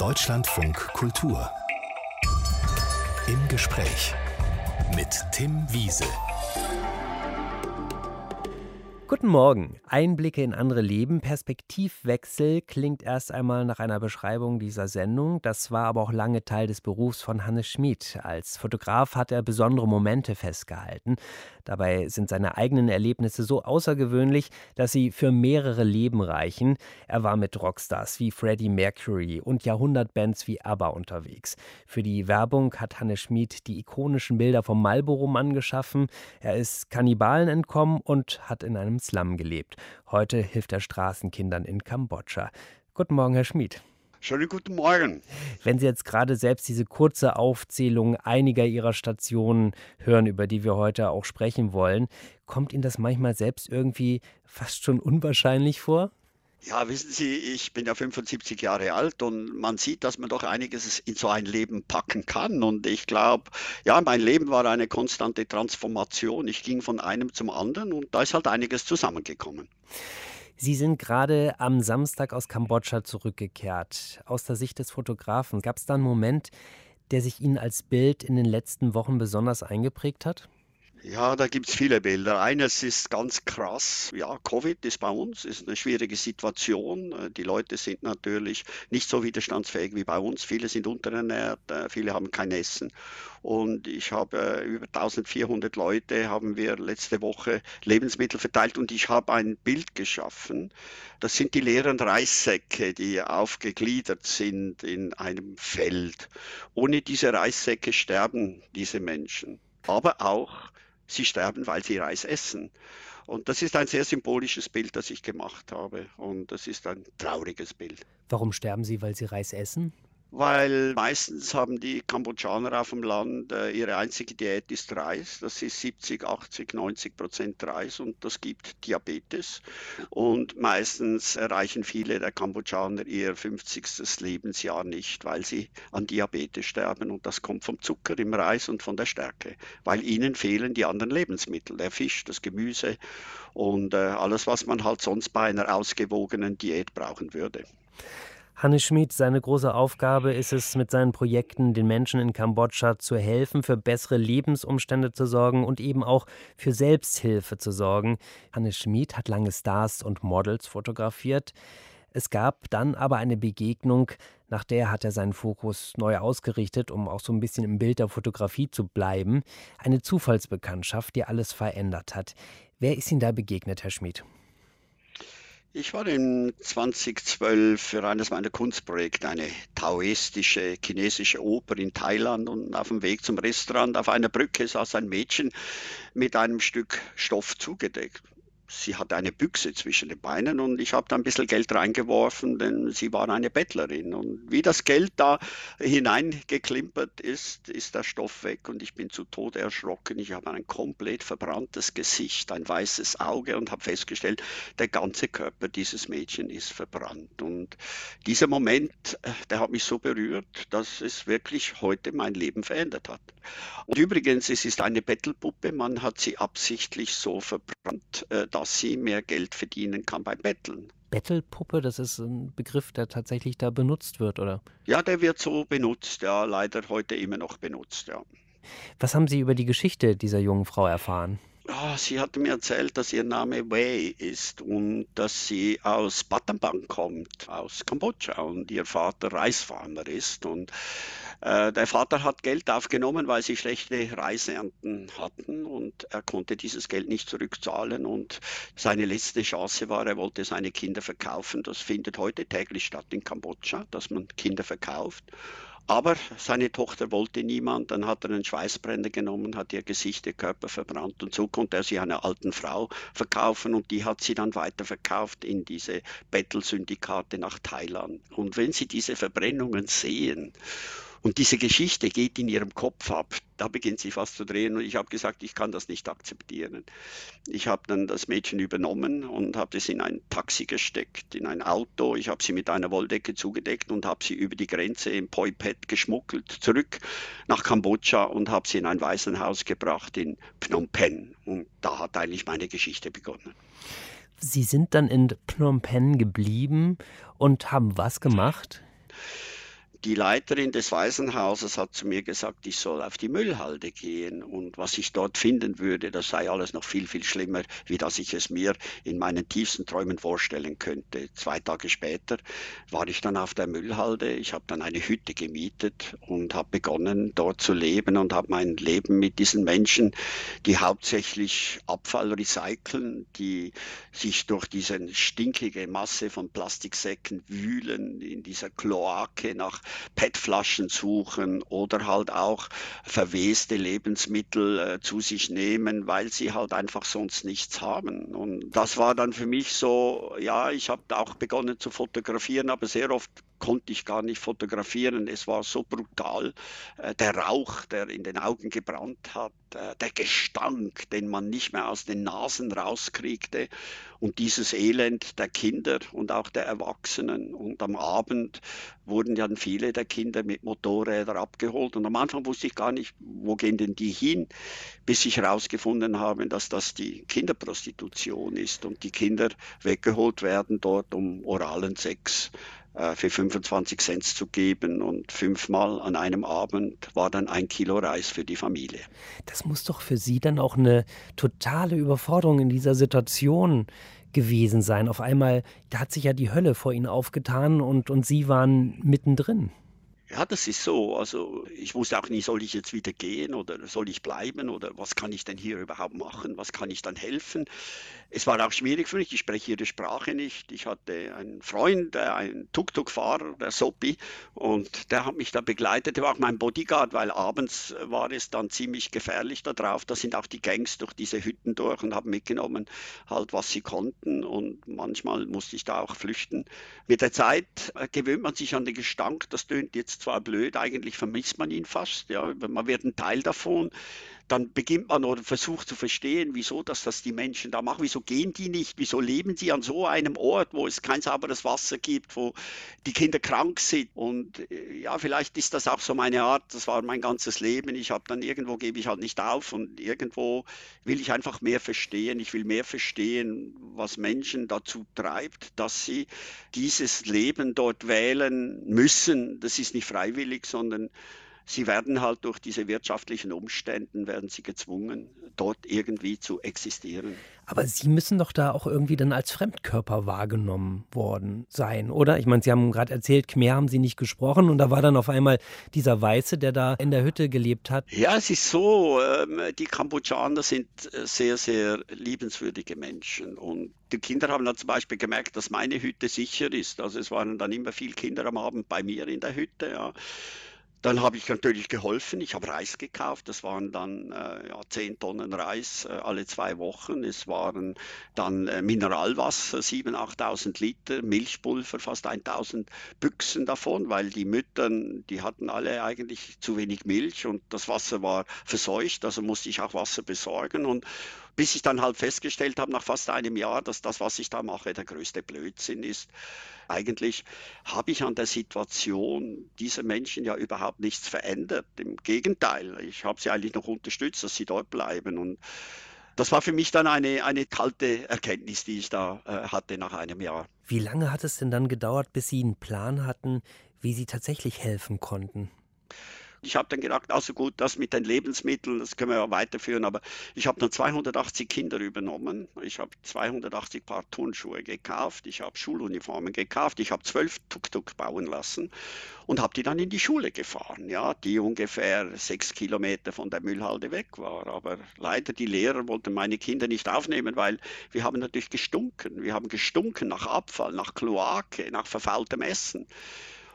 Deutschlandfunk Kultur. Im Gespräch mit Tim Wiese. Guten Morgen. Einblicke in andere Leben, Perspektivwechsel klingt erst einmal nach einer Beschreibung dieser Sendung. Das war aber auch lange Teil des Berufs von Hannes Schmid. Als Fotograf hat er besondere Momente festgehalten. Dabei sind seine eigenen Erlebnisse so außergewöhnlich, dass sie für mehrere Leben reichen. Er war mit Rockstars wie Freddie Mercury und Jahrhundertbands wie ABBA unterwegs. Für die Werbung hat Hannes Schmid die ikonischen Bilder vom Marlboro-Mann geschaffen. Er ist Kannibalen entkommen und hat in einem Slum gelebt. Heute hilft er Straßenkindern in Kambodscha. Guten Morgen, Herr Schmid. Schönen guten Morgen. Wenn Sie jetzt gerade selbst diese kurze Aufzählung einiger Ihrer Stationen hören, über die wir heute auch sprechen wollen, kommt Ihnen das manchmal selbst irgendwie fast schon unwahrscheinlich vor? Ja, wissen Sie, ich bin ja 75 Jahre alt und man sieht, dass man doch einiges in so ein Leben packen kann. Und ich glaube, ja, mein Leben war eine konstante Transformation. Ich ging von einem zum anderen und da ist halt einiges zusammengekommen. Sie sind gerade am Samstag aus Kambodscha zurückgekehrt. Aus der Sicht des Fotografen, gab es da einen Moment, der sich Ihnen als Bild in den letzten Wochen besonders eingeprägt hat? Ja, da gibt es viele Bilder. Eines ist ganz krass. Ja, Covid ist bei uns, ist eine schwierige Situation. Äh, die Leute sind natürlich nicht so widerstandsfähig wie bei uns. Viele sind unterernährt, äh, viele haben kein Essen. Und ich habe äh, über 1400 Leute haben wir letzte Woche Lebensmittel verteilt und ich habe ein Bild geschaffen. Das sind die leeren Reissäcke, die aufgegliedert sind in einem Feld. Ohne diese Reissäcke sterben diese Menschen. Aber auch sie sterben, weil sie Reis essen. Und das ist ein sehr symbolisches Bild, das ich gemacht habe. Und das ist ein trauriges Bild. Warum sterben sie, weil sie Reis essen? Weil meistens haben die Kambodschaner auf dem Land äh, ihre einzige Diät ist Reis. Das ist 70, 80, 90 Prozent Reis und das gibt Diabetes. Und meistens erreichen viele der Kambodschaner ihr 50. Lebensjahr nicht, weil sie an Diabetes sterben und das kommt vom Zucker im Reis und von der Stärke, weil ihnen fehlen die anderen Lebensmittel, der Fisch, das Gemüse und äh, alles, was man halt sonst bei einer ausgewogenen Diät brauchen würde. Hannes Schmid, seine große Aufgabe ist es, mit seinen Projekten den Menschen in Kambodscha zu helfen, für bessere Lebensumstände zu sorgen und eben auch für Selbsthilfe zu sorgen. Hannes Schmid hat lange Stars und Models fotografiert. Es gab dann aber eine Begegnung, nach der hat er seinen Fokus neu ausgerichtet, um auch so ein bisschen im Bild der Fotografie zu bleiben. Eine Zufallsbekanntschaft, die alles verändert hat. Wer ist Ihnen da begegnet, Herr Schmid? Ich war in 2012 für eines meiner Kunstprojekte, eine taoistische chinesische Oper in Thailand. Und auf dem Weg zum Restaurant auf einer Brücke saß ein Mädchen mit einem Stück Stoff zugedeckt sie hatte eine Büchse zwischen den Beinen und ich habe da ein bisschen Geld reingeworfen, denn sie war eine Bettlerin. Und wie das Geld da hineingeklimpert ist, ist der Stoff weg und ich bin zu Tode erschrocken. Ich habe ein komplett verbranntes Gesicht, ein weißes Auge und habe festgestellt, der ganze Körper dieses Mädchen ist verbrannt. Und dieser Moment, äh, der hat mich so berührt, dass es wirklich heute mein Leben verändert hat. Und übrigens, es ist eine Bettelpuppe, man hat sie absichtlich so verbrannt, äh, dass sie mehr Geld verdienen kann beim Betteln. Bettelpuppe, das ist ein Begriff, der tatsächlich da benutzt wird, oder? Ja, der wird so benutzt, ja, leider heute immer noch benutzt, ja. Was haben Sie über die Geschichte dieser jungen Frau erfahren? Oh, sie hat mir erzählt, dass ihr Name Wei ist und dass sie aus Battambang kommt, aus Kambodscha und ihr Vater Reisfarmer ist. Und äh, der Vater hat Geld aufgenommen, weil sie schlechte Reisernten hatten und er konnte dieses Geld nicht zurückzahlen und seine letzte Chance war, er wollte seine Kinder verkaufen. Das findet heute täglich statt in Kambodscha, dass man Kinder verkauft. Aber seine Tochter wollte niemand, dann hat er einen Schweißbrenner genommen, hat ihr Gesicht, ihr Körper verbrannt und so konnte er sie einer alten Frau verkaufen und die hat sie dann weiterverkauft in diese Bettelsyndikate nach Thailand. Und wenn Sie diese Verbrennungen sehen und diese Geschichte geht in ihrem Kopf ab. Da beginnt sie fast zu drehen und ich habe gesagt, ich kann das nicht akzeptieren. Ich habe dann das Mädchen übernommen und habe es in ein Taxi gesteckt, in ein Auto. Ich habe sie mit einer Wolldecke zugedeckt und habe sie über die Grenze in Poipet geschmuggelt, zurück nach Kambodscha und habe sie in ein Waisenhaus gebracht in Phnom Penh. Und da hat eigentlich meine Geschichte begonnen. Sie sind dann in Phnom Penh geblieben und haben was gemacht? Die Leiterin des Waisenhauses hat zu mir gesagt, ich soll auf die Müllhalde gehen und was ich dort finden würde, das sei alles noch viel, viel schlimmer, wie dass ich es mir in meinen tiefsten Träumen vorstellen könnte. Zwei Tage später war ich dann auf der Müllhalde. Ich habe dann eine Hütte gemietet und habe begonnen, dort zu leben und habe mein Leben mit diesen Menschen, die hauptsächlich Abfall recyceln, die sich durch diese stinkige Masse von Plastiksäcken wühlen, in dieser Kloake nach PET-Flaschen suchen oder halt auch verweste Lebensmittel äh, zu sich nehmen, weil sie halt einfach sonst nichts haben. Und das war dann für mich so, ja, ich habe auch begonnen zu fotografieren, aber sehr oft konnte ich gar nicht fotografieren. Es war so brutal. Äh, der Rauch, der in den Augen gebrannt hat, äh, der Gestank, den man nicht mehr aus den Nasen rauskriegte und dieses Elend der Kinder und auch der Erwachsenen. Und am Abend wurden dann viele der Kinder mit Motorrädern abgeholt. Und am Anfang wusste ich gar nicht, wo gehen denn die hin, bis ich herausgefunden habe, dass das die Kinderprostitution ist und die Kinder weggeholt werden dort um oralen Sex für 25 Cent zu geben und fünfmal an einem Abend war dann ein Kilo Reis für die Familie. Das muss doch für Sie dann auch eine totale Überforderung in dieser Situation gewesen sein. Auf einmal, da hat sich ja die Hölle vor Ihnen aufgetan und, und Sie waren mittendrin. Ja, das ist so. Also ich wusste auch nie, soll ich jetzt wieder gehen oder soll ich bleiben oder was kann ich denn hier überhaupt machen? Was kann ich dann helfen? Es war auch schwierig für mich, ich spreche ihre Sprache nicht. Ich hatte einen Freund, äh, einen Tuk-Tuk-Fahrer, der Sopi, und der hat mich da begleitet. Der war auch mein Bodyguard, weil abends war es dann ziemlich gefährlich da drauf. Da sind auch die Gangs durch diese Hütten durch und haben mitgenommen, halt was sie konnten. Und manchmal musste ich da auch flüchten. Mit der Zeit äh, gewöhnt man sich an den Gestank. Das tönt jetzt zwar blöd, eigentlich vermisst man ihn fast. Ja, man wird ein Teil davon dann beginnt man oder versucht zu verstehen, wieso dass das die Menschen da machen, wieso gehen die nicht, wieso leben die an so einem Ort, wo es kein sauberes Wasser gibt, wo die Kinder krank sind. Und äh, ja, vielleicht ist das auch so meine Art, das war mein ganzes Leben. Ich habe dann irgendwo gebe ich halt nicht auf und irgendwo will ich einfach mehr verstehen. Ich will mehr verstehen, was Menschen dazu treibt, dass sie dieses Leben dort wählen müssen. Das ist nicht freiwillig, sondern sie werden halt durch diese wirtschaftlichen Umstände, werden sie gezwungen, dort irgendwie zu existieren. Aber Sie müssen doch da auch irgendwie dann als Fremdkörper wahrgenommen worden sein, oder? Ich meine, Sie haben gerade erzählt, Khmer haben Sie nicht gesprochen und da war dann auf einmal dieser Weiße, der da in der Hütte gelebt hat. Ja, es ist so, ähm, die Kambodschaner sind äh, sehr, sehr liebenswürdige Menschen und die Kinder haben dann zum Beispiel gemerkt, dass meine Hütte sicher ist. Also es waren dann immer viele Kinder am Abend bei mir in der Hütte, ja. Dann habe ich natürlich geholfen. Ich habe Reis gekauft. Das waren dann äh, ja, 10 Tonnen Reis äh, alle zwei Wochen. Es waren dann äh, Mineralwasser, 7.000, 8.000 Liter, Milchpulver, fast 1.000 Büchsen davon, weil die Mütter, die hatten alle eigentlich zu wenig Milch und das Wasser war verseucht. Also musste ich auch Wasser besorgen. Und bis ich dann halt festgestellt habe, nach fast einem Jahr, dass das, was ich da mache, der größte Blödsinn ist. Eigentlich habe ich an der Situation dieser Menschen ja überhaupt nichts verändert. Im Gegenteil, ich habe sie eigentlich noch unterstützt, dass sie dort bleiben. Und das war für mich dann eine, eine kalte Erkenntnis, die ich da äh, hatte nach einem Jahr. Wie lange hat es denn dann gedauert, bis Sie einen Plan hatten, wie Sie tatsächlich helfen konnten? Ich habe dann gedacht, also gut, das mit den Lebensmitteln, das können wir ja weiterführen, aber ich habe dann 280 Kinder übernommen. Ich habe 280 Paar Turnschuhe gekauft, ich habe Schuluniformen gekauft, ich habe zwölf Tuk-Tuk bauen lassen und habe die dann in die Schule gefahren, ja, die ungefähr sechs Kilometer von der Müllhalde weg war. Aber leider die Lehrer wollten meine Kinder nicht aufnehmen, weil wir haben natürlich gestunken. Wir haben gestunken nach Abfall, nach Kloake, nach verfaultem Essen.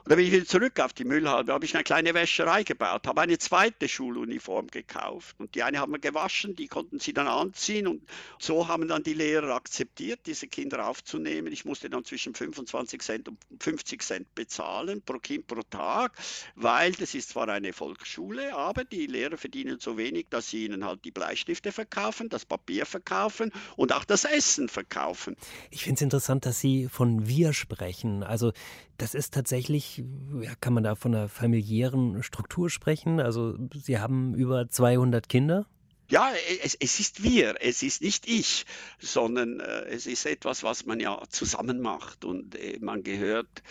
Und dann bin ich wieder zurück auf die Müllhalde, habe ich eine kleine Wäscherei gebaut, habe eine zweite Schuluniform gekauft und die eine haben wir gewaschen, die konnten sie dann anziehen und so haben dann die Lehrer akzeptiert, diese Kinder aufzunehmen. Ich musste dann zwischen 25 Cent und 50 Cent bezahlen pro Kind pro Tag, weil das ist zwar eine Volksschule, aber die Lehrer verdienen so wenig, dass sie ihnen halt die Bleistifte verkaufen, das Papier verkaufen und auch das Essen verkaufen. Ich finde es interessant, dass Sie von wir sprechen. Also das ist tatsächlich, ja, kann man da von einer familiären Struktur sprechen? Also Sie haben über 200 Kinder? Ja, es, es, ist wir, es ist nicht ich, sondern äh, es ist etwas, was man ja zusammen macht und äh, man gehört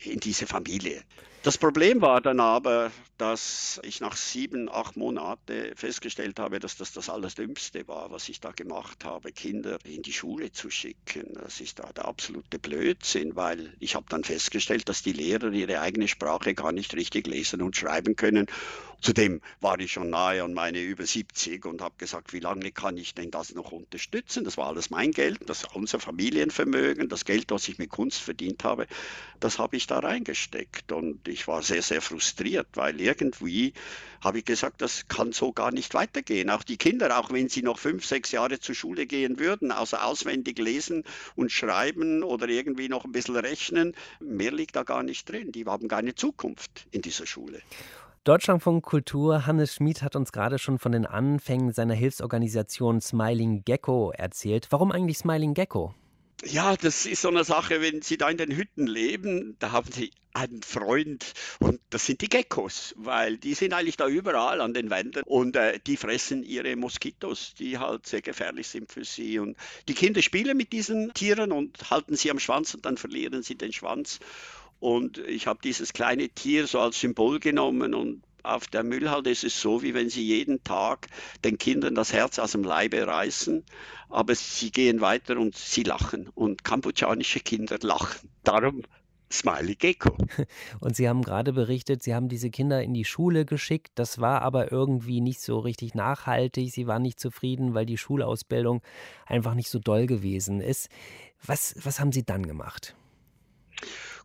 in diese Familie. Das Problem war dann aber, dass ich nach sieben, acht Monaten festgestellt habe, dass das das Allerdümmste war, was ich da gemacht habe, Kinder in die Schule zu schicken. Das ist da der absolute Blödsinn, weil ich habe dann festgestellt, dass die Lehrer ihre eigene Sprache gar nicht richtig lesen und schreiben können. Zudem war ich schon nahe an meine über 70 und habe gesagt, wie lange kann ich denn das noch unterstützen? Das war alles mein Geld, das unser Familienvermögen, das Geld, das ich mit Kunst verdient habe, das habe ich da reingesteckt. Und war sehr, sehr frustriert, weil irgendwie habe ich gesagt, das kann so gar nicht weitergehen. Auch die Kinder, auch wenn sie noch fünf, sechs Jahre zur Schule gehen würden, außer auswendig lesen und schreiben oder irgendwie noch ein bisschen rechnen, mehr liegt da gar nicht drin. Die haben keine Zukunft in dieser Schule. Deutschlandfunk Kultur, Hannes Schmid hat uns gerade schon von den Anfängen seiner Hilfsorganisation Smiling Gecko erzählt. Warum eigentlich Smiling Gecko? Ja, das ist so eine Sache, wenn Sie da in den Hütten leben, da haben Sie einen Freund und das sind die Geckos, weil die sind eigentlich da überall an den Wänden und äh, die fressen ihre Moskitos, die halt sehr gefährlich sind für sie. Und die Kinder spielen mit diesen Tieren und halten sie am Schwanz und dann verlieren sie den Schwanz. Und ich habe dieses kleine Tier so als Symbol genommen und auf der Müllhalde ist es so, wie wenn sie jeden Tag den Kindern das Herz aus dem Leibe reißen, aber sie gehen weiter und sie lachen und kambodschanische Kinder lachen. Darum Smiley Gecko. Und Sie haben gerade berichtet, Sie haben diese Kinder in die Schule geschickt. Das war aber irgendwie nicht so richtig nachhaltig. Sie waren nicht zufrieden, weil die Schulausbildung einfach nicht so doll gewesen ist. Was, was haben Sie dann gemacht?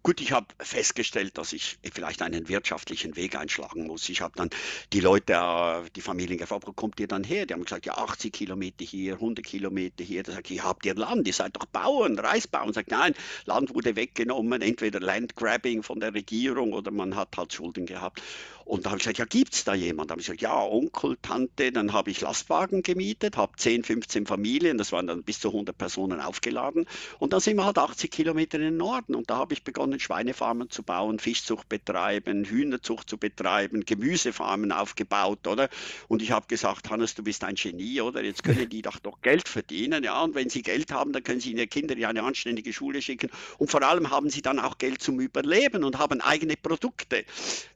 Gut, ich habe festgestellt, dass ich vielleicht einen wirtschaftlichen Weg einschlagen muss. Ich habe dann die Leute, äh, die Familien gefragt, wo kommt ihr dann her? Die haben gesagt, ja, 80 Kilometer hier, 100 Kilometer hier. Da sage ich, habt ihr Land? Ihr seid doch Bauern, Reisbauern. Sagt, nein, Land wurde weggenommen, entweder Landgrabbing von der Regierung oder man hat halt Schulden gehabt. Und da habe ich gesagt, ja, gibt es da jemand? Da habe ich gesagt, ja, Onkel, Tante. Dann habe ich Lastwagen gemietet, habe 10, 15 Familien, das waren dann bis zu 100 Personen aufgeladen. Und dann sind wir halt 80 Kilometer in den Norden. Und da habe ich begonnen, Schweinefarmen zu bauen, Fischzucht betreiben, Hühnerzucht zu betreiben, Gemüsefarmen aufgebaut, oder? Und ich habe gesagt, Hannes, du bist ein Genie, oder? Jetzt können die doch doch Geld verdienen, ja. Und wenn sie Geld haben, dann können sie ihre Kinder in eine anständige Schule schicken. Und vor allem haben sie dann auch Geld zum Überleben und haben eigene Produkte.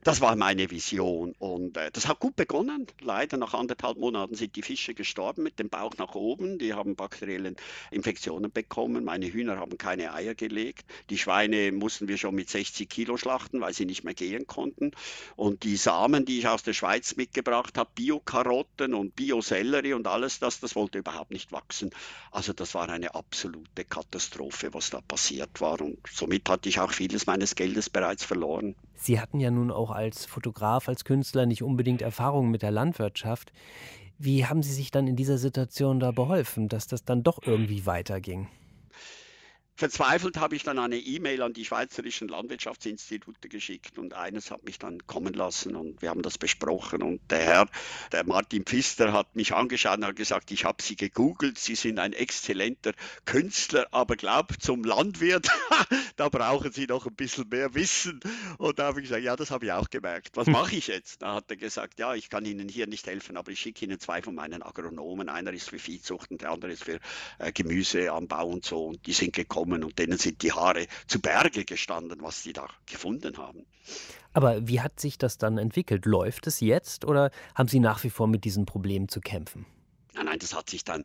Das war meine Vision. Vision. Und äh, das hat gut begonnen. Leider nach anderthalb Monaten sind die Fische gestorben mit dem Bauch nach oben. Die haben bakterielle Infektionen bekommen. Meine Hühner haben keine Eier gelegt. Die Schweine mussten wir schon mit 60 Kilo schlachten, weil sie nicht mehr gehen konnten. Und die Samen, die ich aus der Schweiz mitgebracht habe, Bio-Karotten und Bio-Sellerie und alles das, das wollte überhaupt nicht wachsen. Also das war eine absolute Katastrophe, was da passiert war. Und somit hatte ich auch vieles meines Geldes bereits verloren. Sie hatten ja nun auch als Fotograf, als Künstler nicht unbedingt Erfahrung mit der Landwirtschaft. Wie haben Sie sich dann in dieser Situation da beholfen, dass das dann doch irgendwie weiterging? Verzweifelt habe ich dann eine E-Mail an die Schweizerischen Landwirtschaftsinstitute geschickt und eines hat mich dann kommen lassen und wir haben das besprochen und der Herr, der Martin Pfister hat mich angeschaut und hat gesagt, ich habe Sie gegoogelt, Sie sind ein exzellenter Künstler, aber glaub zum Landwirt, da brauchen Sie noch ein bisschen mehr Wissen und da habe ich gesagt, ja, das habe ich auch gemerkt. Was mache ich jetzt? Da hat er gesagt, ja, ich kann Ihnen hier nicht helfen, aber ich schicke Ihnen zwei von meinen Agronomen, einer ist für Viehzucht und der andere ist für äh, Gemüseanbau und so und die sind gekommen gekommen und denen sind die Haare zu Berge gestanden, was sie da gefunden haben. Aber wie hat sich das dann entwickelt? Läuft es jetzt oder haben Sie nach wie vor mit diesen Problemen zu kämpfen? Nein, nein, das hat sich dann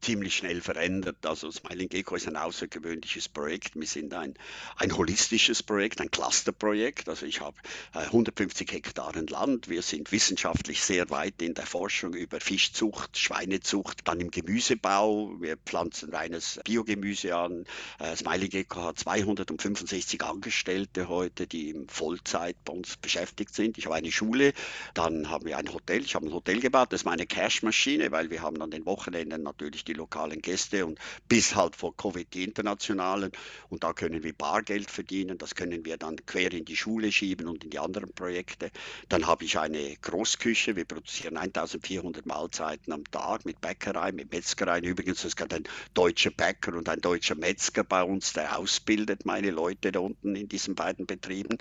ziemlich schnell verändert. Also Smiling Gecko ist ein außergewöhnliches Projekt. Wir sind ein, ein holistisches Projekt, ein Clusterprojekt. Also ich habe äh, 150 Hektaren Land. Wir sind wissenschaftlich sehr weit in der Forschung über Fischzucht, Schweinezucht, dann im Gemüsebau. Wir pflanzen reines Biogemüse an. Äh, Smiling Gecko hat 265 Angestellte heute, die in Vollzeit bei uns beschäftigt sind. Ich habe eine Schule, dann haben wir ein Hotel. Ich habe ein Hotel gebaut. Das ist meine Cashmaschine, weil wir haben an den Wochenenden natürlich die lokalen Gäste und bis halt vor Covid die internationalen. Und da können wir Bargeld verdienen, das können wir dann quer in die Schule schieben und in die anderen Projekte. Dann habe ich eine Großküche, wir produzieren 1400 Mahlzeiten am Tag mit Bäckerei, mit Metzgerei. Übrigens, es gibt ein deutscher Bäcker und ein deutscher Metzger bei uns, der ausbildet meine Leute da unten in diesen beiden Betrieben.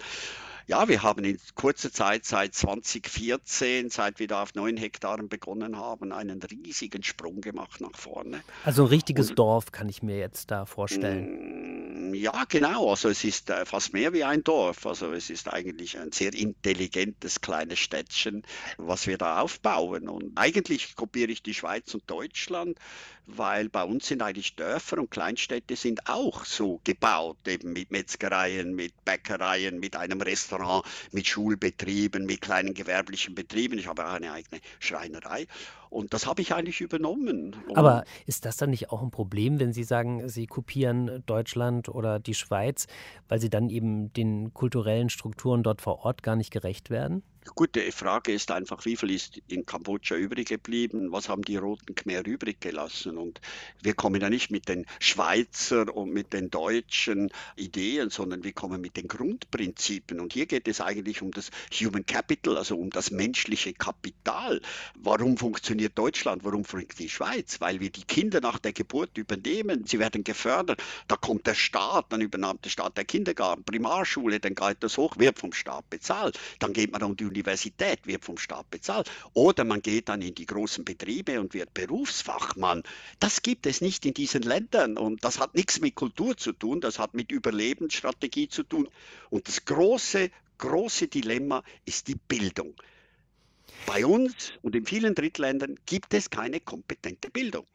Ja, wir haben in kurzer Zeit, seit 2014, seit wir da auf neun Hektaren begonnen haben, einen riesigen Sprung gemacht nach vorne. Also ein richtiges Und, Dorf kann ich mir jetzt da vorstellen. Mm, ja, genau. Also es ist äh, fast mehr wie ein Dorf. Also es ist eigentlich ein sehr intelligentes kleines Städtchen, was wir da aufbauen. Und eigentlich kopiere ich die Schweiz und Deutschland, weil bei uns sind eigentlich Dörfer und Kleinstädte sind auch so gebaut, eben mit Metzgereien, mit Bäckereien, mit einem Restaurant, mit Schulbetrieben, mit kleinen gewerblichen Betrieben. Ich habe auch eine eigene Schreinerei. Und das habe ich eigentlich übernommen. Aber ist das dann nicht auch ein Problem, wenn Sie sagen, Sie kopieren Deutschland oder die Schweiz, weil Sie dann eben den kulturellen Strukturen dort vor Ort gar nicht gerecht werden? Gut, die Frage ist einfach, wie viel ist in Kambodscha übrig geblieben? Was haben die Roten Khmer übrig gelassen? Und wir kommen ja nicht mit den Schweizer und mit den deutschen Ideen, sondern wir kommen mit den Grundprinzipien. Und hier geht es eigentlich um das Human Capital, also um das menschliche Kapital. Warum funktioniert Deutschland? Warum funktioniert die Schweiz? Weil wir die Kinder nach der Geburt übernehmen. Sie werden gefördert. Da kommt der Staat, dann übernimmt der Staat der Kindergarten, Primarschule, dann geht das hoch, wird vom Staat bezahlt. Dann geht man an die Universität, wird vom Staat bezahlt. Oder man geht dann in die großen Betriebe und wird Berufsfachmann. Das gibt es nicht in diesen Ländern und das hat nichts mit Kultur zu tun, das hat mit Überlebensstrategie zu tun. Und das große, große Dilemma ist die Bildung. Bei uns und in vielen Drittländern gibt es keine kompetente Bildung.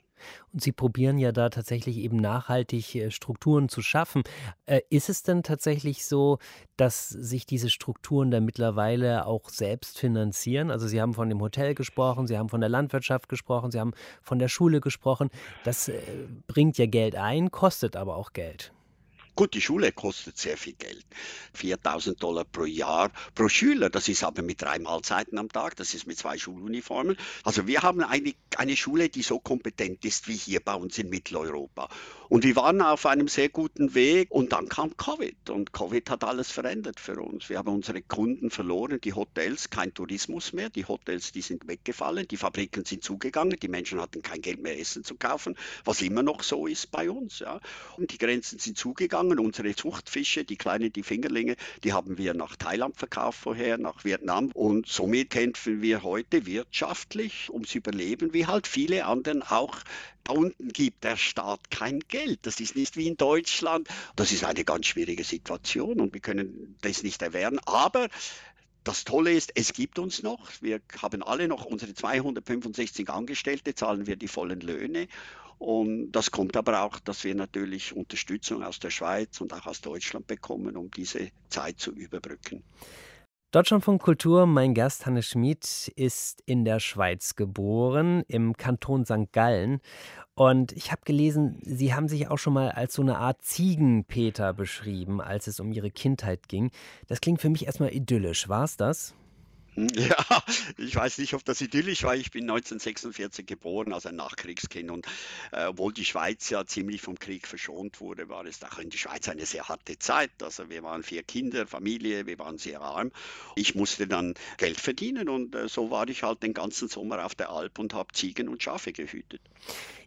Und Sie probieren ja da tatsächlich eben nachhaltig äh, Strukturen zu schaffen. Äh, ist es denn tatsächlich so, dass sich diese Strukturen da mittlerweile auch selbst finanzieren? Also Sie haben von dem Hotel gesprochen, Sie haben von der Landwirtschaft gesprochen, Sie haben von der Schule gesprochen. Das äh, bringt ja Geld ein, kostet aber auch Geld. Gut, die Schule kostet sehr viel Geld. 4000 Dollar pro Jahr pro Schüler. Das ist aber mit drei Mahlzeiten am Tag. Das ist mit zwei Schuluniformen. Also wir haben eine, eine Schule, die so kompetent ist wie hier bei uns in Mitteleuropa. Und wir waren auf einem sehr guten Weg und dann kam Covid und Covid hat alles verändert für uns. Wir haben unsere Kunden verloren, die Hotels, kein Tourismus mehr, die Hotels, die sind weggefallen, die Fabriken sind zugegangen, die Menschen hatten kein Geld mehr Essen zu kaufen, was immer noch so ist bei uns. Ja. Und die Grenzen sind zugegangen, unsere Zuchtfische, die kleinen, die Fingerlinge, die haben wir nach Thailand verkauft vorher, nach Vietnam und somit kämpfen wir heute wirtschaftlich ums Überleben, wie halt viele anderen auch da unten gibt der Staat kein Geld. Das ist nicht wie in Deutschland. Das ist eine ganz schwierige Situation und wir können das nicht erwehren. Aber das Tolle ist, es gibt uns noch. Wir haben alle noch unsere 265 Angestellte, zahlen wir die vollen Löhne. Und das kommt aber auch, dass wir natürlich Unterstützung aus der Schweiz und auch aus Deutschland bekommen, um diese Zeit zu überbrücken. Deutschlandfunk Kultur, mein Gast Hannes Schmid ist in der Schweiz geboren, im Kanton St. Gallen. Und ich habe gelesen, Sie haben sich auch schon mal als so eine Art Ziegenpeter beschrieben, als es um Ihre Kindheit ging. Das klingt für mich erstmal idyllisch. War es das? Ja, ich weiß nicht, ob das idyllisch war. Ich bin 1946 geboren, also ein Nachkriegskind. Und äh, obwohl die Schweiz ja ziemlich vom Krieg verschont wurde, war es auch in der Schweiz eine sehr harte Zeit. Also wir waren vier Kinder, Familie, wir waren sehr arm. Ich musste dann Geld verdienen und äh, so war ich halt den ganzen Sommer auf der Alp und habe Ziegen und Schafe gehütet.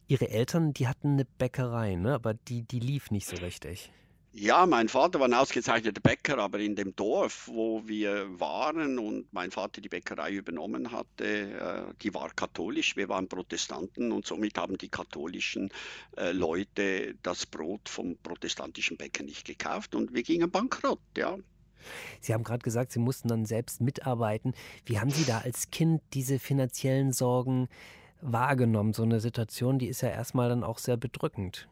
Ihre Eltern, die hatten eine Bäckerei, ne? aber die, die lief nicht so richtig. Ja, mein Vater war ein ausgezeichneter Bäcker, aber in dem Dorf, wo wir waren und mein Vater die Bäckerei übernommen hatte, äh, die war katholisch, wir waren Protestanten und somit haben die katholischen äh, Leute das Brot vom protestantischen Bäcker nicht gekauft und wir gingen bankrott, ja. Sie haben gerade gesagt, Sie mussten dann selbst mitarbeiten. Wie haben Sie da als Kind diese finanziellen Sorgen wahrgenommen? So eine Situation, die ist ja erstmal dann auch sehr bedrückend.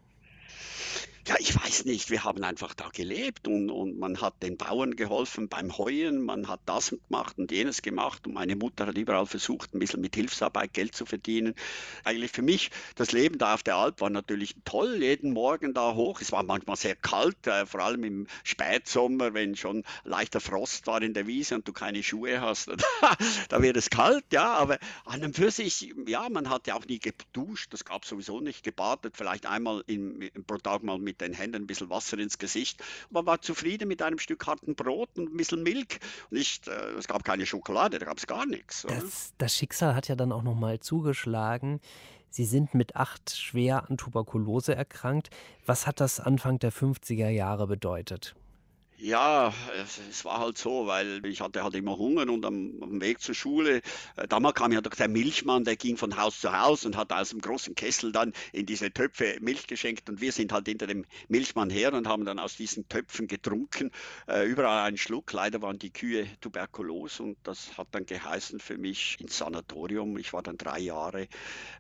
Ja, ich weiß nicht, wir haben einfach da gelebt und, und man hat den Bauern geholfen beim Heuen, man hat das gemacht und jenes gemacht und meine Mutter hat überall versucht, ein bisschen mit Hilfsarbeit Geld zu verdienen. Eigentlich für mich, das Leben da auf der Alp war natürlich toll, jeden Morgen da hoch. Es war manchmal sehr kalt, äh, vor allem im Spätsommer, wenn schon leichter Frost war in der Wiese und du keine Schuhe hast, da wird es kalt, ja, aber an und für sich, ja, man hat ja auch nie geduscht, das gab sowieso nicht, gebadet, vielleicht einmal im, pro Tag mal mit mit den Händen ein bisschen Wasser ins Gesicht. Man war zufrieden mit einem Stück harten Brot und ein bisschen Milch. Nicht, äh, es gab keine Schokolade, da gab es gar nichts. Das, das Schicksal hat ja dann auch nochmal zugeschlagen. Sie sind mit acht schwer an Tuberkulose erkrankt. Was hat das Anfang der 50er Jahre bedeutet? Ja, es, war halt so, weil ich hatte halt immer Hunger und am, am Weg zur Schule, äh, damals kam ja doch der Milchmann, der ging von Haus zu Haus und hat aus dem großen Kessel dann in diese Töpfe Milch geschenkt und wir sind halt hinter dem Milchmann her und haben dann aus diesen Töpfen getrunken, äh, überall einen Schluck. Leider waren die Kühe tuberkulos und das hat dann geheißen für mich ins Sanatorium. Ich war dann drei Jahre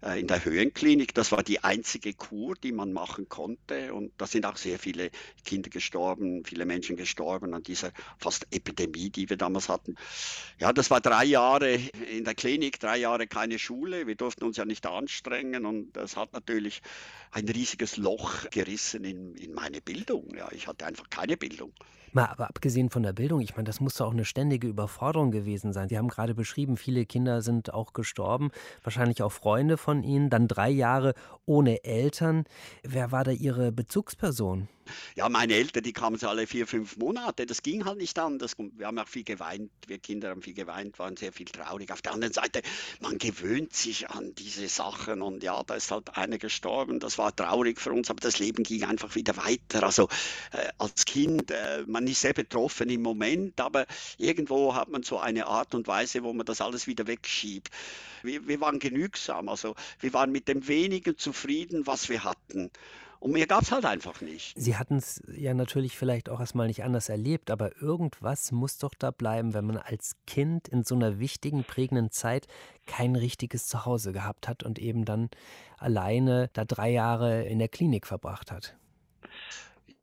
äh, in der Höhenklinik. Das war die einzige Kur, die man machen konnte und da sind auch sehr viele Kinder gestorben, viele Menschen gestorben gestorben an dieser fast Epidemie, die wir damals hatten. Ja, das war drei Jahre in der Klinik, drei Jahre keine Schule. Wir durften uns ja nicht anstrengen und das hat natürlich ein riesiges Loch gerissen in, in meine Bildung. Ja, ich hatte einfach keine Bildung. Mal, aber abgesehen von der Bildung, ich meine, das musste auch eine ständige Überforderung gewesen sein. Sie haben gerade beschrieben, viele Kinder sind auch gestorben, wahrscheinlich auch Freunde von Ihnen, dann drei Jahre ohne Eltern. Wer war da Ihre Bezugsperson? Ja, meine Eltern, die kamen so alle vier, fünf Monate. Das ging halt nicht anders. Wir haben auch viel geweint. Wir Kinder haben viel geweint, waren sehr viel traurig. Auf der anderen Seite, man gewöhnt sich an diese Sachen und ja, da ist halt einer gestorben. Das war traurig für uns, aber das Leben ging einfach wieder weiter. Also äh, als Kind, äh, man ist sehr betroffen im Moment, aber irgendwo hat man so eine Art und Weise, wo man das alles wieder wegschiebt. Wir, wir waren genügsam, also wir waren mit dem wenigen zufrieden, was wir hatten. Und mehr gab es halt einfach nicht. Sie hatten es ja natürlich vielleicht auch erstmal nicht anders erlebt, aber irgendwas muss doch da bleiben, wenn man als Kind in so einer wichtigen, prägenden Zeit kein richtiges Zuhause gehabt hat und eben dann alleine da drei Jahre in der Klinik verbracht hat.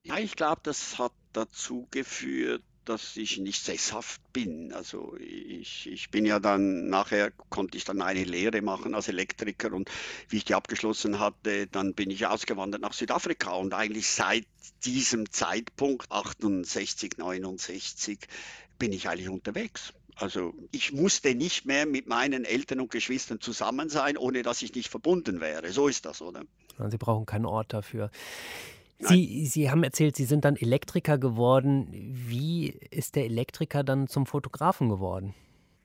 Ja, ich glaube, das hat dazu geführt, dass ich nicht sesshaft bin. Also ich, ich bin ja dann, nachher konnte ich dann eine Lehre machen als Elektriker und wie ich die abgeschlossen hatte, dann bin ich ausgewandert nach Südafrika und eigentlich seit diesem Zeitpunkt, 68, 69, bin ich eigentlich unterwegs. Also ich musste nicht mehr mit meinen Eltern und Geschwistern zusammen sein, ohne dass ich nicht verbunden wäre. So ist das, oder? Sie brauchen keinen Ort dafür. Sie, Sie haben erzählt, Sie sind dann Elektriker geworden. Wie ist der Elektriker dann zum Fotografen geworden?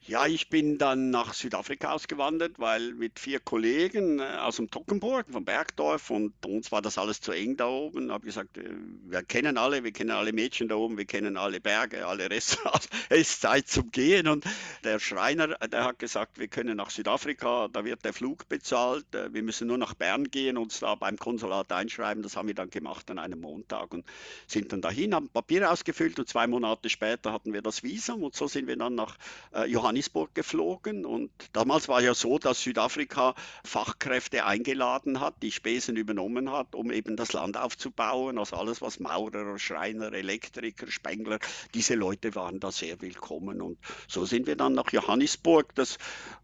Ja, ich bin dann nach Südafrika ausgewandert, weil mit vier Kollegen äh, aus dem Tockenburg, vom Bergdorf, und uns war das alles zu eng da oben. Ich habe gesagt, äh, wir kennen alle, wir kennen alle Mädchen da oben, wir kennen alle Berge, alle Restaurants. Es ist Zeit zum Gehen. Und der Schreiner, der hat gesagt, wir können nach Südafrika, da wird der Flug bezahlt. Äh, wir müssen nur nach Bern gehen, uns da beim Konsulat einschreiben. Das haben wir dann gemacht an einem Montag und sind dann dahin, haben Papier ausgefüllt und zwei Monate später hatten wir das Visum und so sind wir dann nach Johannesburg Johannesburg geflogen und damals war ja so, dass Südafrika Fachkräfte eingeladen hat, die Spesen übernommen hat, um eben das Land aufzubauen. Also alles, was Maurer, Schreiner, Elektriker, Spengler, diese Leute waren da sehr willkommen und so sind wir dann nach Johannesburg. Das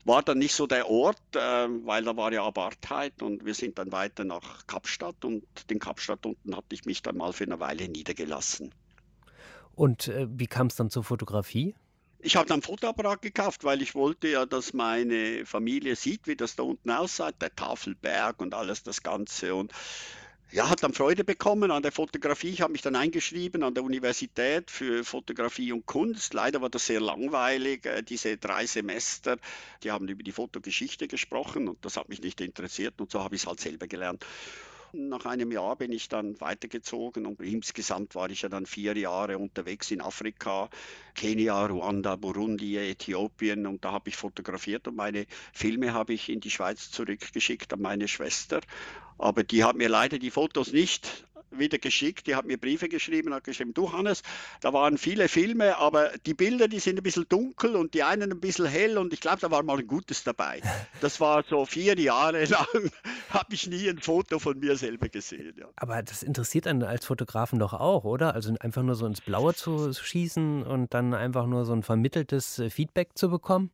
war dann nicht so der Ort, äh, weil da war ja Apartheid und wir sind dann weiter nach Kapstadt und den Kapstadt unten hatte ich mich dann mal für eine Weile niedergelassen. Und äh, wie kam es dann zur Fotografie? Ich habe dann Fotoapparat gekauft, weil ich wollte ja, dass meine Familie sieht, wie das da unten aussah, der Tafelberg und alles das Ganze. Und ja, hat dann Freude bekommen an der Fotografie. Ich habe mich dann eingeschrieben an der Universität für Fotografie und Kunst. Leider war das sehr langweilig, äh, diese drei Semester. Die haben über die Fotogeschichte gesprochen und das hat mich nicht interessiert und so habe ich es halt selber gelernt. Nach einem Jahr bin ich dann weitergezogen und insgesamt war ich ja dann vier Jahre unterwegs in Afrika, Kenia, Ruanda, Burundi, Äthiopien und da habe ich fotografiert und meine Filme habe ich in die Schweiz zurückgeschickt an meine Schwester. Aber die hat mir leider die Fotos nicht wieder geschickt, die hat mir Briefe geschrieben, hat geschrieben, du Hannes, da waren viele Filme, aber die Bilder, die sind ein bisschen dunkel und die einen ein bisschen hell und ich glaube, da war mal ein gutes dabei. Das war so vier Jahre lang, habe ich nie ein Foto von mir selber gesehen. Ja. Aber das interessiert einen als Fotografen doch auch, oder? Also einfach nur so ins Blaue zu schießen und dann einfach nur so ein vermitteltes äh, Feedback zu bekommen?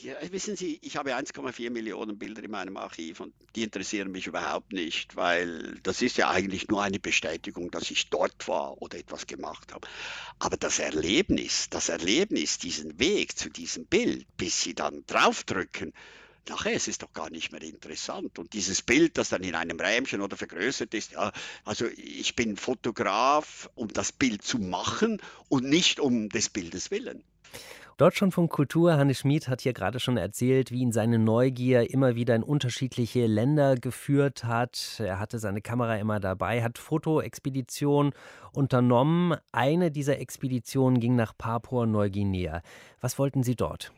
Ja, wissen Sie, ich habe 1,4 Millionen Bilder in meinem Archiv und die interessieren mich überhaupt nicht, weil das ist ja eigentlich nur eine Bestätigung, dass ich dort war oder etwas gemacht habe. Aber das Erlebnis, das Erlebnis, diesen Weg zu diesem Bild, bis Sie dann draufdrücken, nachher ist es doch gar nicht mehr interessant. Und dieses Bild, das dann in einem Rähmchen oder vergrößert ist, ja, also ich bin Fotograf, um das Bild zu machen und nicht um des Bildes willen. Deutschlandfunk Kultur, Hannes Schmid hat hier gerade schon erzählt, wie ihn seine Neugier immer wieder in unterschiedliche Länder geführt hat. Er hatte seine Kamera immer dabei, hat Fotoexpeditionen unternommen. Eine dieser Expeditionen ging nach Papua-Neuguinea. Was wollten Sie dort?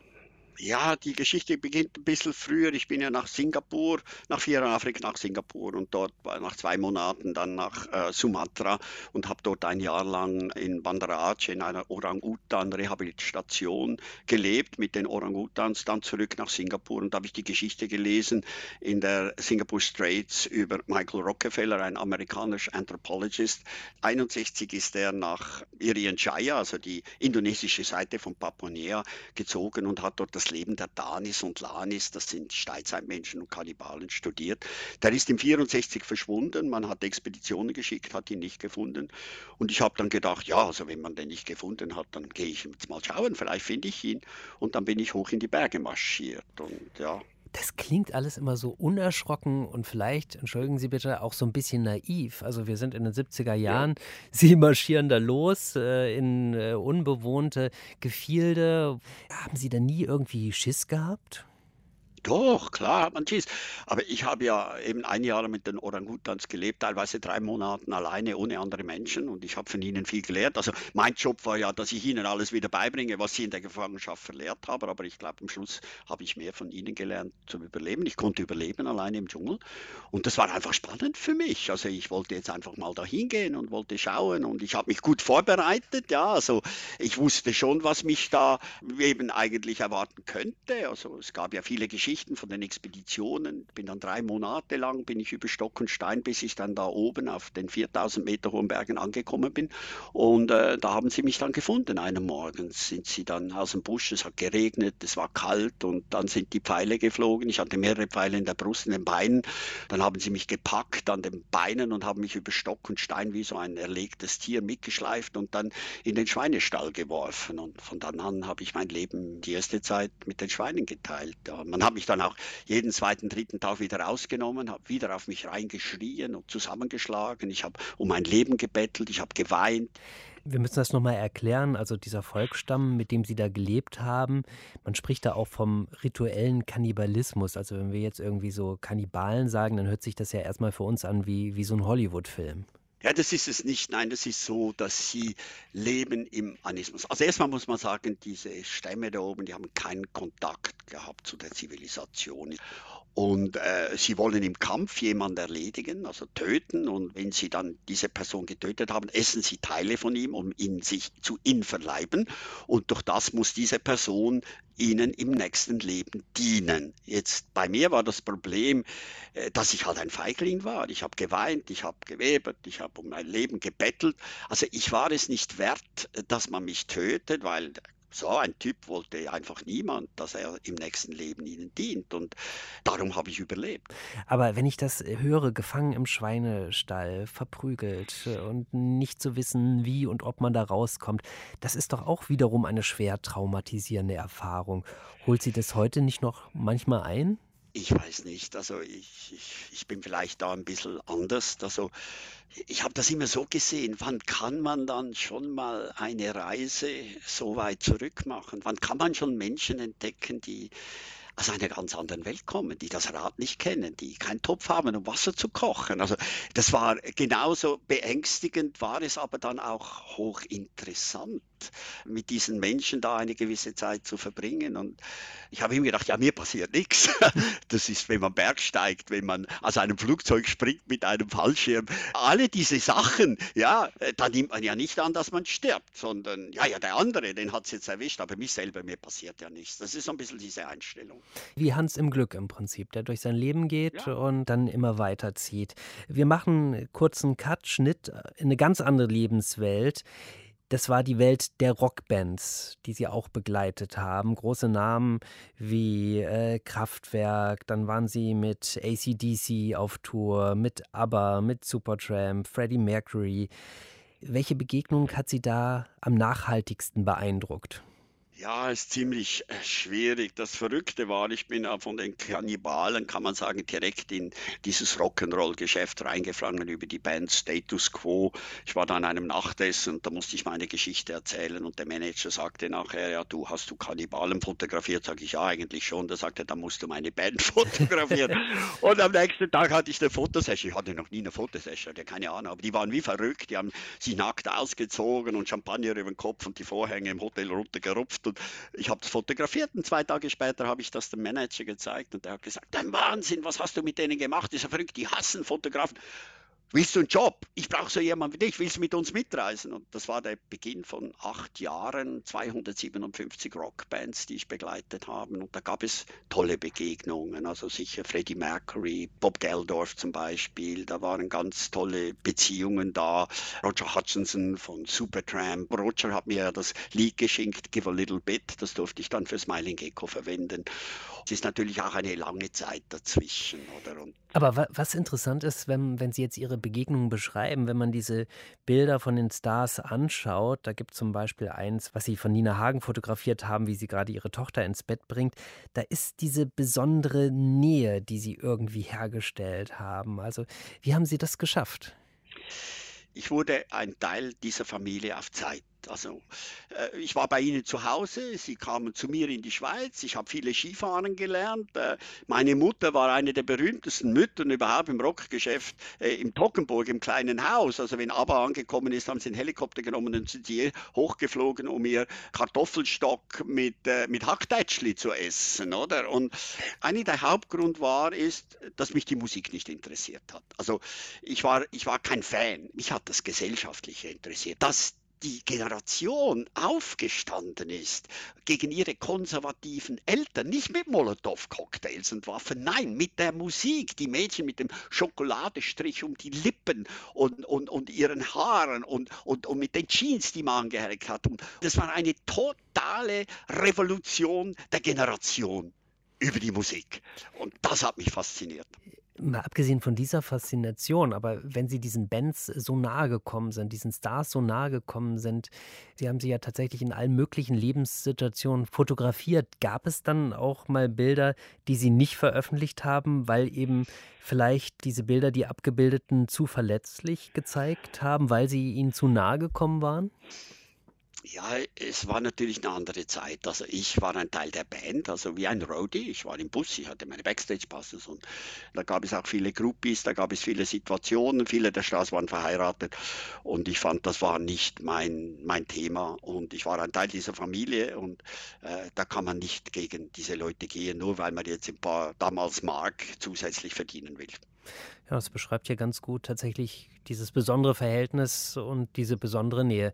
Ja, die Geschichte beginnt ein bisschen früher. Ich bin ja nach Singapur, nach vier Jahren Afrika nach Singapur und dort nach zwei Monaten dann nach äh, Sumatra und habe dort ein Jahr lang in Bandar Aceh in einer Orang-Utan-Rehabilitation gelebt mit den Orang-Utans, dann zurück nach Singapur und da habe ich die Geschichte gelesen in der Singapore Straits über Michael Rockefeller, ein amerikanischer Anthropologist. 61 ist er nach Irian Jaya, also die indonesische Seite von Papua Nea, gezogen und hat dort das das Leben der Danis und Lanis, das sind Steinzeitmenschen und Kannibalen, studiert. Der ist im 64 verschwunden, man hat Expeditionen geschickt, hat ihn nicht gefunden. Und ich habe dann gedacht, ja, also wenn man den nicht gefunden hat, dann gehe ich jetzt mal schauen, vielleicht finde ich ihn. Und dann bin ich hoch in die Berge marschiert. Und ja, das klingt alles immer so unerschrocken und vielleicht, entschuldigen Sie bitte, auch so ein bisschen naiv. Also wir sind in den 70er Jahren, ja. Sie marschieren da los äh, in äh, unbewohnte Gefilde. Haben Sie da nie irgendwie Schiss gehabt? Doch, klar hat man Schiss. Aber ich habe ja eben ein Jahr mit den Orangutans gelebt, teilweise drei Monate alleine ohne andere Menschen und ich habe von ihnen viel gelernt. Also mein Job war ja, dass ich ihnen alles wieder beibringe, was sie in der Gefangenschaft verlehrt haben. Aber ich glaube, am Schluss habe ich mehr von ihnen gelernt zum Überleben. Ich konnte überleben alleine im Dschungel und das war einfach spannend für mich. Also ich wollte jetzt einfach mal dahin gehen und wollte schauen und ich habe mich gut vorbereitet. Ja, also ich wusste schon, was mich da eben eigentlich erwarten könnte. Also es gab ja viele Geschichten Geschichten von den Expeditionen. Bin dann drei Monate lang, bin ich über Stock und Stein, bis ich dann da oben auf den 4000 Meter hohen Bergen angekommen bin. Und äh, da haben sie mich dann gefunden. Einen Morgen sind sie dann aus dem Busch, es hat geregnet, es war kalt und dann sind die Pfeile geflogen. Ich hatte mehrere Pfeile in der Brust, in den Beinen. Dann haben sie mich gepackt an den Beinen und haben mich über Stock und Stein wie so ein erlegtes Tier mitgeschleift und dann in den Schweinestall geworfen. Und von dann an habe ich mein Leben die erste Zeit mit den Schweinen geteilt. Man hat mich mich dann auch jeden zweiten, dritten Tag wieder rausgenommen, habe wieder auf mich reingeschrien und zusammengeschlagen. Ich habe um mein Leben gebettelt, ich habe geweint. Wir müssen das nochmal erklären. Also dieser Volksstamm, mit dem Sie da gelebt haben, man spricht da auch vom rituellen Kannibalismus. Also wenn wir jetzt irgendwie so Kannibalen sagen, dann hört sich das ja erstmal für uns an wie, wie so ein Hollywood-Film. Ja, das ist es nicht. Nein, das ist so, dass sie leben im Anismus. Also erstmal muss man sagen, diese Stämme da oben, die haben keinen Kontakt gehabt zu der Zivilisation. Und äh, sie wollen im Kampf jemanden erledigen, also töten. Und wenn sie dann diese Person getötet haben, essen sie Teile von ihm, um ihn sich zu inverleiben. Und durch das muss diese Person ihnen im nächsten Leben dienen. Jetzt bei mir war das Problem, äh, dass ich halt ein Feigling war. Ich habe geweint, ich habe gewebert, ich habe um mein Leben gebettelt. Also ich war es nicht wert, dass man mich tötet, weil so ein Typ wollte einfach niemand, dass er im nächsten Leben ihnen dient. Und darum habe ich überlebt. Aber wenn ich das höre, gefangen im Schweinestall, verprügelt und nicht zu wissen, wie und ob man da rauskommt, das ist doch auch wiederum eine schwer traumatisierende Erfahrung. Holt sie das heute nicht noch manchmal ein? Ich weiß nicht. Also ich, ich, ich bin vielleicht da ein bisschen anders. Also ich habe das immer so gesehen, wann kann man dann schon mal eine Reise so weit zurück machen? Wann kann man schon Menschen entdecken, die aus einer ganz anderen Welt kommen, die das Rad nicht kennen, die keinen Topf haben, um Wasser zu kochen. Also das war genauso beängstigend, war es aber dann auch hochinteressant mit diesen Menschen da eine gewisse Zeit zu verbringen. Und ich habe ihm gedacht, ja, mir passiert nichts. Das ist, wenn man bergsteigt, wenn man aus einem Flugzeug springt mit einem Fallschirm. Alle diese Sachen, ja, da nimmt man ja nicht an, dass man stirbt, sondern, ja, ja, der andere, den hat es jetzt erwischt, aber mich selber, mir passiert ja nichts. Das ist so ein bisschen diese Einstellung. Wie Hans im Glück im Prinzip, der durch sein Leben geht ja. und dann immer weiterzieht. Wir machen kurzen Cut, Schnitt in eine ganz andere Lebenswelt. Das war die Welt der Rockbands, die sie auch begleitet haben. Große Namen wie äh, Kraftwerk, dann waren sie mit ACDC auf Tour, mit ABBA, mit Supertramp, Freddie Mercury. Welche Begegnung hat Sie da am nachhaltigsten beeindruckt? Ja, ist ziemlich äh, schwierig. Das Verrückte war, ich bin ja von den Kannibalen, kann man sagen, direkt in dieses Rock'n'Roll-Geschäft reingeflogen über die Band Status Quo. Ich war da an einem Nachtessen und da musste ich meine Geschichte erzählen und der Manager sagte nachher, ja, du hast du Kannibalen fotografiert? Sag ich, ja, eigentlich schon. Da sagte er, da musst du meine Band fotografieren. und am nächsten Tag hatte ich eine Fotosession. Ich hatte noch nie eine Fotosession, hatte keine Ahnung, aber die waren wie verrückt. Die haben sich nackt ausgezogen und Champagner über den Kopf und die Vorhänge im Hotel runtergerupft und ich habe das fotografiert und zwei Tage später habe ich das dem Manager gezeigt und der hat gesagt, ein Wahnsinn, was hast du mit denen gemacht? Ja verrückt, die hassen Fotografen willst du einen Job? Ich brauche so jemanden wie dich, willst du mit uns mitreisen? Und das war der Beginn von acht Jahren, 257 Rockbands, die ich begleitet habe. Und da gab es tolle Begegnungen, also sicher Freddie Mercury, Bob Geldorf zum Beispiel, da waren ganz tolle Beziehungen da. Roger Hutchinson von Supertramp. Roger hat mir das Lied geschenkt, Give a Little Bit, das durfte ich dann für Smiling Gecko verwenden. Es ist natürlich auch eine lange Zeit dazwischen, oder? Und Aber was interessant ist, wenn, wenn Sie jetzt Ihre Begegnungen beschreiben, wenn man diese Bilder von den Stars anschaut, da gibt es zum Beispiel eins, was Sie von Nina Hagen fotografiert haben, wie sie gerade ihre Tochter ins Bett bringt, da ist diese besondere Nähe, die Sie irgendwie hergestellt haben. Also wie haben Sie das geschafft? Ich wurde ein Teil dieser Familie auf Zeit. Also äh, ich war bei ihnen zu Hause, sie kamen zu mir in die Schweiz, ich habe viele Skifahren gelernt. Äh, meine Mutter war eine der berühmtesten Müttern überhaupt im Rockgeschäft äh, im Toggenburg, im kleinen Haus. Also wenn ABBA angekommen ist, haben sie einen Helikopter genommen und sind hier hochgeflogen, um ihr Kartoffelstock mit, äh, mit Hacktätschli zu essen. Oder? Und einer der Hauptgrund war, ist, dass mich die Musik nicht interessiert hat. Also ich war, ich war kein Fan, mich hat das Gesellschaftliche interessiert. Das die Generation aufgestanden ist gegen ihre konservativen Eltern, nicht mit Molotow-Cocktails und Waffen, nein, mit der Musik, die Mädchen mit dem Schokoladestrich um die Lippen und, und, und ihren Haaren und, und, und mit den Jeans, die man angehört hat. Und das war eine totale Revolution der Generation über die Musik. Und das hat mich fasziniert. Mal abgesehen von dieser Faszination, aber wenn Sie diesen Bands so nahe gekommen sind, diesen Stars so nahe gekommen sind, Sie haben sie ja tatsächlich in allen möglichen Lebenssituationen fotografiert. Gab es dann auch mal Bilder, die Sie nicht veröffentlicht haben, weil eben vielleicht diese Bilder, die abgebildeten, zu verletzlich gezeigt haben, weil sie Ihnen zu nahe gekommen waren? Ja, es war natürlich eine andere Zeit. Also ich war ein Teil der Band, also wie ein Roadie. Ich war im Bus, ich hatte meine Backstage-Passes und da gab es auch viele Groupies, da gab es viele Situationen, viele der Stars waren verheiratet und ich fand, das war nicht mein, mein Thema und ich war ein Teil dieser Familie und äh, da kann man nicht gegen diese Leute gehen, nur weil man jetzt ein paar damals Mark zusätzlich verdienen will. Ja, das beschreibt ja ganz gut tatsächlich dieses besondere Verhältnis und diese besondere Nähe,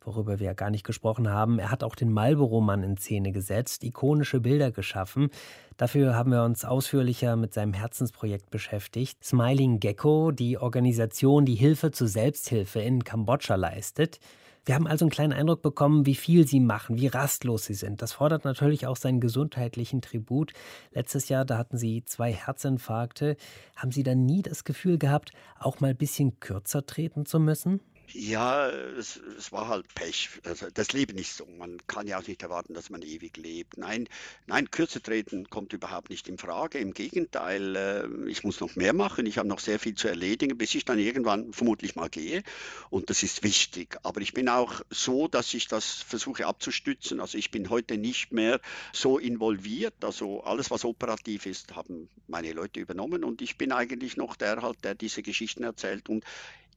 worüber wir ja gar nicht gesprochen haben. Er hat auch den Marlboro-Mann in Szene gesetzt, ikonische Bilder geschaffen. Dafür haben wir uns ausführlicher mit seinem Herzensprojekt beschäftigt. Smiling Gecko, die Organisation, die Hilfe zur Selbsthilfe in Kambodscha leistet. Wir haben also einen kleinen Eindruck bekommen, wie viel sie machen, wie rastlos sie sind. Das fordert natürlich auch seinen gesundheitlichen Tribut. Letztes Jahr, da hatten sie zwei Herzinfarkte. Haben Sie dann nie das Gefühl gehabt, auch mal ein bisschen kürzer treten zu müssen? Ja, es, es, war halt Pech. Also das Leben ist so. Man kann ja auch nicht erwarten, dass man ewig lebt. Nein, nein, kürzer treten kommt überhaupt nicht in Frage. Im Gegenteil, äh, ich muss noch mehr machen. Ich habe noch sehr viel zu erledigen, bis ich dann irgendwann vermutlich mal gehe. Und das ist wichtig. Aber ich bin auch so, dass ich das versuche abzustützen. Also ich bin heute nicht mehr so involviert. Also alles, was operativ ist, haben meine Leute übernommen. Und ich bin eigentlich noch der halt, der diese Geschichten erzählt und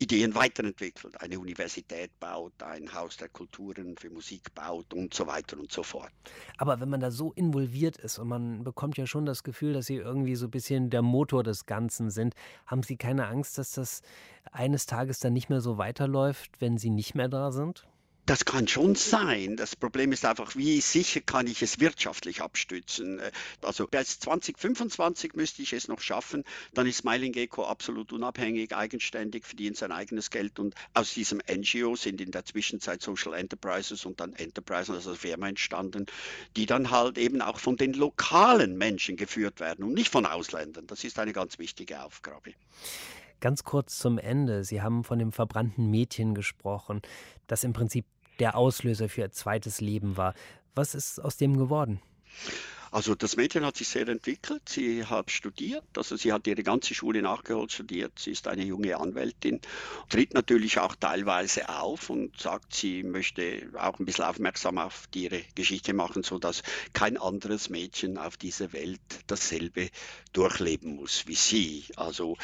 Ideen weiterentwickelt, eine Universität baut, ein Haus der Kulturen für Musik baut und so weiter und so fort. Aber wenn man da so involviert ist und man bekommt ja schon das Gefühl, dass Sie irgendwie so ein bisschen der Motor des Ganzen sind, haben Sie keine Angst, dass das eines Tages dann nicht mehr so weiterläuft, wenn Sie nicht mehr da sind? Das kann schon sein. Das Problem ist einfach, wie sicher kann ich es wirtschaftlich abstützen? Äh, also bis 2025 müsste ich es noch schaffen. Dann ist Smiling Gecko absolut unabhängig, eigenständig, verdient sein eigenes Geld und aus diesem NGO sind in der Zwischenzeit Social Enterprises und dann Enterprises, also Firma entstanden, die dann halt eben auch von den lokalen Menschen geführt werden und nicht von Ausländern. Das ist eine ganz wichtige Aufgabe. Ganz kurz zum Ende. Sie haben von dem verbrannten Mädchen gesprochen, das im Prinzip der Auslöser für ihr zweites Leben war. Was ist aus dem geworden? Also das Mädchen hat sich sehr entwickelt. Sie hat studiert, also sie hat ihre ganze Schule nachgeholt, studiert. Sie ist eine junge Anwältin, tritt natürlich auch teilweise auf und sagt, sie möchte auch ein bisschen aufmerksam auf ihre Geschichte machen, sodass kein anderes Mädchen auf dieser Welt dasselbe durchleben muss wie sie. Also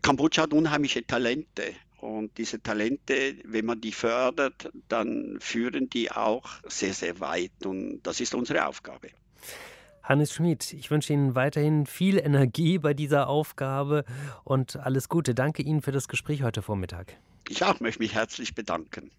Kambodscha hat unheimliche Talente. Und diese Talente, wenn man die fördert, dann führen die auch sehr, sehr weit. Und das ist unsere Aufgabe. Hannes Schmid, ich wünsche Ihnen weiterhin viel Energie bei dieser Aufgabe und alles Gute. Danke Ihnen für das Gespräch heute Vormittag. Ich auch möchte mich herzlich bedanken.